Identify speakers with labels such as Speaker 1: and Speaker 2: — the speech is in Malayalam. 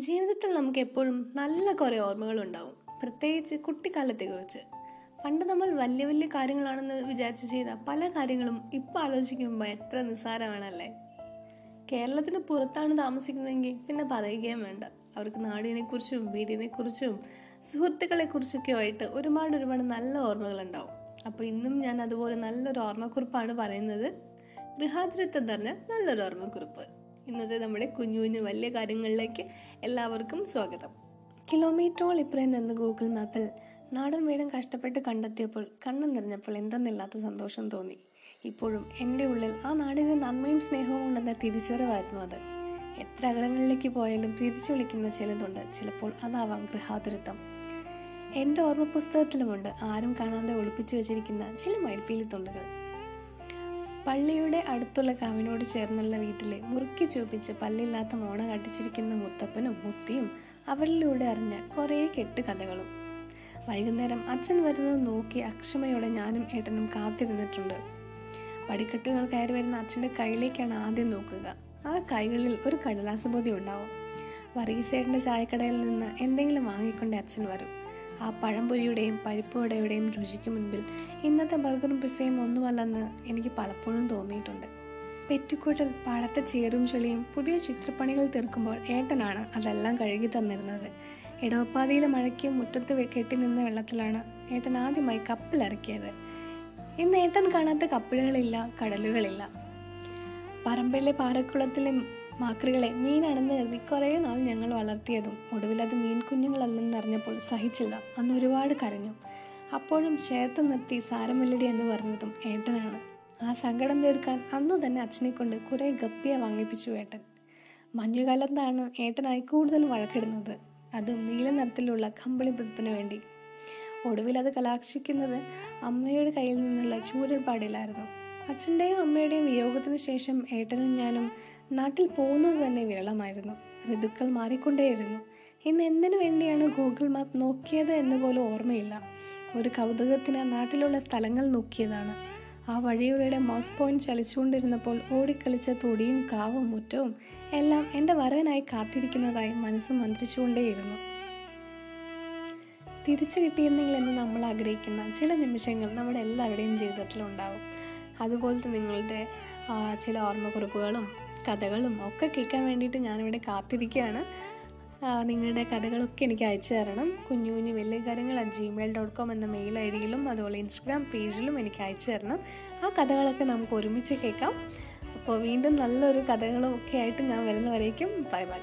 Speaker 1: ജീവിതത്തിൽ നമുക്ക് എപ്പോഴും നല്ല കുറേ ഓർമ്മകളുണ്ടാവും. പ്രത്യേകിച്ച് കുട്ടിക്കാലത്തെക്കുറിച്ച്. പണ്ട് നമ്മൾ വലിയ വലിയ കാര്യങ്ങളാണെന്ന് വിചാരിച്ച് ചെയ്ത പല കാര്യങ്ങളും ഇപ്പോൾ ആലോചിക്കുമ്പോൾ എത്ര നിസ്സാരമാണല്ലേ? കേരളത്തിന് പുറത്താണ് താമസിക്കുന്നതെങ്കിൽ പിന്നെ പറയുകയും വേണ്ട. അവർക്ക് നാടിനെക്കുറിച്ചും വീടിനെക്കുറിച്ചും സുഹൃത്തുക്കളെക്കുറിച്ചൊക്കെ ആയിട്ട് ഒരുപാട് ഒരുപാട് നല്ല ഓർമ്മകളുണ്ടാവും. അപ്പോൾ ഇന്നും ഞാൻ അതുപോലെ നല്ലൊരു ഓർമ്മക്കുറിപ്പാണ് പറയുന്നത്. ഗൃഹാതുരത്വം തന്നെ നല്ലൊരു ഓർമ്മക്കുറിപ്പ്. ഇന്നത്തെ നമ്മുടെ കുഞ്ഞു കുഞ്ഞു വലിയ കാര്യങ്ങളിലേക്ക് എല്ലാവർക്കും സ്വാഗതം. കിലോമീറ്ററോൾ ഇപ്രയും നിന്ന് ഗൂഗിൾ മാപ്പിൽ നാടും വീടും കഷ്ടപ്പെട്ട് കണ്ടെത്തിയപ്പോൾ കണ്ണു നിറഞ്ഞപ്പോൾ എന്തെന്നില്ലാത്ത സന്തോഷം തോന്നി. ഇപ്പോഴും എന്റെ ഉള്ളിൽ ആ നാടിന്റെ നന്മയും സ്നേഹവും ഉണ്ടെന്ന തിരിച്ചറിവായിരുന്നു അത്. എത്ര അകലങ്ങളിലേക്ക് പോയാലും തിരിച്ചു വിളിക്കുന്ന ചിലതുണ്ട്. ചിലപ്പോൾ അതാവാം ഗൃഹാതുരത്വം. എന്റെ ഓർമ്മ പുസ്തകത്തിലുമുണ്ട്. ആരും കാണാതെ ഒളിപ്പിച്ചു വെച്ചിരിക്കുന്ന ചില മയിൽപ്പീലി തുണ്ടുകൾ പള്ളിയുടെ അടുത്തുള്ള കാവിനോട് ചേർന്നുള്ള വീട്ടിലെ മുറുക്കി ചൂപ്പിച്ച് പല്ലില്ലാത്ത മോണ കാട്ടിച്ചിരിക്കുന്ന മുത്തപ്പനും മുത്തിയും അവരിലൂടെ അറിഞ്ഞ കുറേ കെട്ട് കഥകളും വൈകുന്നേരം അച്ഛൻ വരുന്നത് നോക്കി അക്ഷമയോടെ ഞാനും ഏട്ടനും കാത്തിരുന്നിട്ടുണ്ട്. പടിക്കെട്ടുകൾ കയറി വരുന്ന അച്ഛന്റെ കയ്യിലേക്കാണ് ആദ്യം നോക്കുക. ആ കൈകളിൽ ഒരു കടലാസ് പൊതി ഉണ്ടാവും. വർഗീസേട്ടന്റെ ചായക്കടയിൽ നിന്ന് എന്തെങ്കിലും വാങ്ങിക്കൊണ്ട് അച്ഛൻ വരും. ആ പഴംപൊരിയുടെയും പരിപ്പ് വടയുടെയും രുചിക്ക് മുൻപിൽ ഇന്നത്തെ ബർഗറും പിസയും ഒന്നുമല്ലെന്ന് എനിക്ക് പലപ്പോഴും തോന്നിയിട്ടുണ്ട്. പെറ്റിക്കോട്ടിൽ പാടത്തെ ചേറും ചെളിയും പുതിയ ചിത്രപ്പണികൾ തീർക്കുമ്പോൾ ഏട്ടനാണ് അതെല്ലാം കഴുകി തന്നിരുന്നത്. ഇടവപ്പാതിയിലെ മഴയ്ക്ക് മുറ്റത്ത് കെട്ടി നിന്ന വെള്ളത്തിലാണ് ഏട്ടൻ ആദ്യമായി കപ്പിലിറക്കിയത്. ഇന്ന് ഏട്ടൻ കാണാത്ത കപ്പലുകളില്ല കടലുകളില്ല. പറമ്പിലെ പാറക്കുളത്തിലെ മാക്രികളെ മീനാണെന്ന് കരുതി കുറേ നാൾ ഞങ്ങൾ വളർത്തിയതും ഒടുവിൽ അത് മീൻ കുഞ്ഞുങ്ങളല്ലെന്ന് അറിഞ്ഞപ്പോൾ സഹിച്ചില്ല. അന്ന് ഒരുപാട് കരഞ്ഞു. അപ്പോഴും ചേർത്ത് നിർത്തി സാരമില്ലടി എന്ന് പറഞ്ഞതും ഏട്ടനാണ്. ആ സങ്കടം തീർക്കാൻ അന്നു തന്നെ അച്ഛനെ കൊണ്ട് കുറേ ഗപ്പിയെ വാങ്ങിപ്പിച്ചു ഏട്ടൻ. മഞ്ഞുകാലത്താണ് ഏട്ടനായി കൂടുതൽ വഴക്കിടുന്നത്. അതും നീല നിറത്തിലുള്ള കമ്പിളി പുതുപ്പിന് വേണ്ടി. ഒടുവിൽ അത് കലാക്ഷിക്കുന്നത് അമ്മയുടെ കയ്യിൽ നിന്നുള്ള ചൂരൽപ്പാടിലായിരുന്നു. അച്ഛന്റെയും അമ്മയുടെയും വിയോഗത്തിന് ശേഷം ഏട്ടനും ഞാനും നാട്ടിൽ പോകുന്നത് തന്നെ വിരളമായിരുന്നു. ഋതുക്കൾ മാറിക്കൊണ്ടേയിരുന്നു. ഇന്ന് എന്തിനു വേണ്ടിയാണ് ഗൂഗിൾ മാപ്പ് നോക്കിയത് എന്ന് പോലും ഓർമ്മയില്ല. ഒരു കൗതുകത്തിന് നാട്ടിലുള്ള സ്ഥലങ്ങൾ നോക്കിയതാണ്. ആ വഴിയുടെ മൗസ് പോയിന്റ് ചലിച്ചുകൊണ്ടിരുന്നപ്പോൾ ഓടിക്കളിച്ച തൊടിയും കാവും മുറ്റവും എല്ലാം എന്റെ വരവനായി കാത്തിരിക്കുന്നതായി മനസ്സ് മന്ത്രിച്ചുകൊണ്ടേയിരുന്നു. തിരിച്ചു കിട്ടിയിരുന്നെങ്കിൽ എന്ന് നമ്മൾ ആഗ്രഹിക്കുന്ന ചില നിമിഷങ്ങൾ നമ്മുടെ എല്ലാവരുടെയും ജീവിതത്തിലുണ്ടാവും. അതുപോലത്തെ നിങ്ങളുടെ ചില ഓർമ്മക്കുറിപ്പുകളും കഥകളും ഒക്കെ കേൾക്കാൻ വേണ്ടിയിട്ട് ഞാനിവിടെ കാത്തിരിക്കുകയാണ്. നിങ്ങളുടെ കഥകളൊക്കെ എനിക്ക് അയച്ചു തരണം. കുഞ്ഞു കുഞ്ഞു വലിയ കാര്യങ്ങൾ അറ്റ് ജിമെയിൽ ഡോട്ട് കോം എന്ന മെയിൽ ഐ ഡിയിലും അതുപോലെ ഇൻസ്റ്റഗ്രാം പേജിലും എനിക്ക് അയച്ചു തരണം. ആ കഥകളൊക്കെ നമുക്ക് ഒരുമിച്ച് കേൾക്കാം. അപ്പോൾ വീണ്ടും നല്ലൊരു കഥകളും ഒക്കെ ആയിട്ട് ഞാൻ വരുന്നവരേക്കും. Bye bye.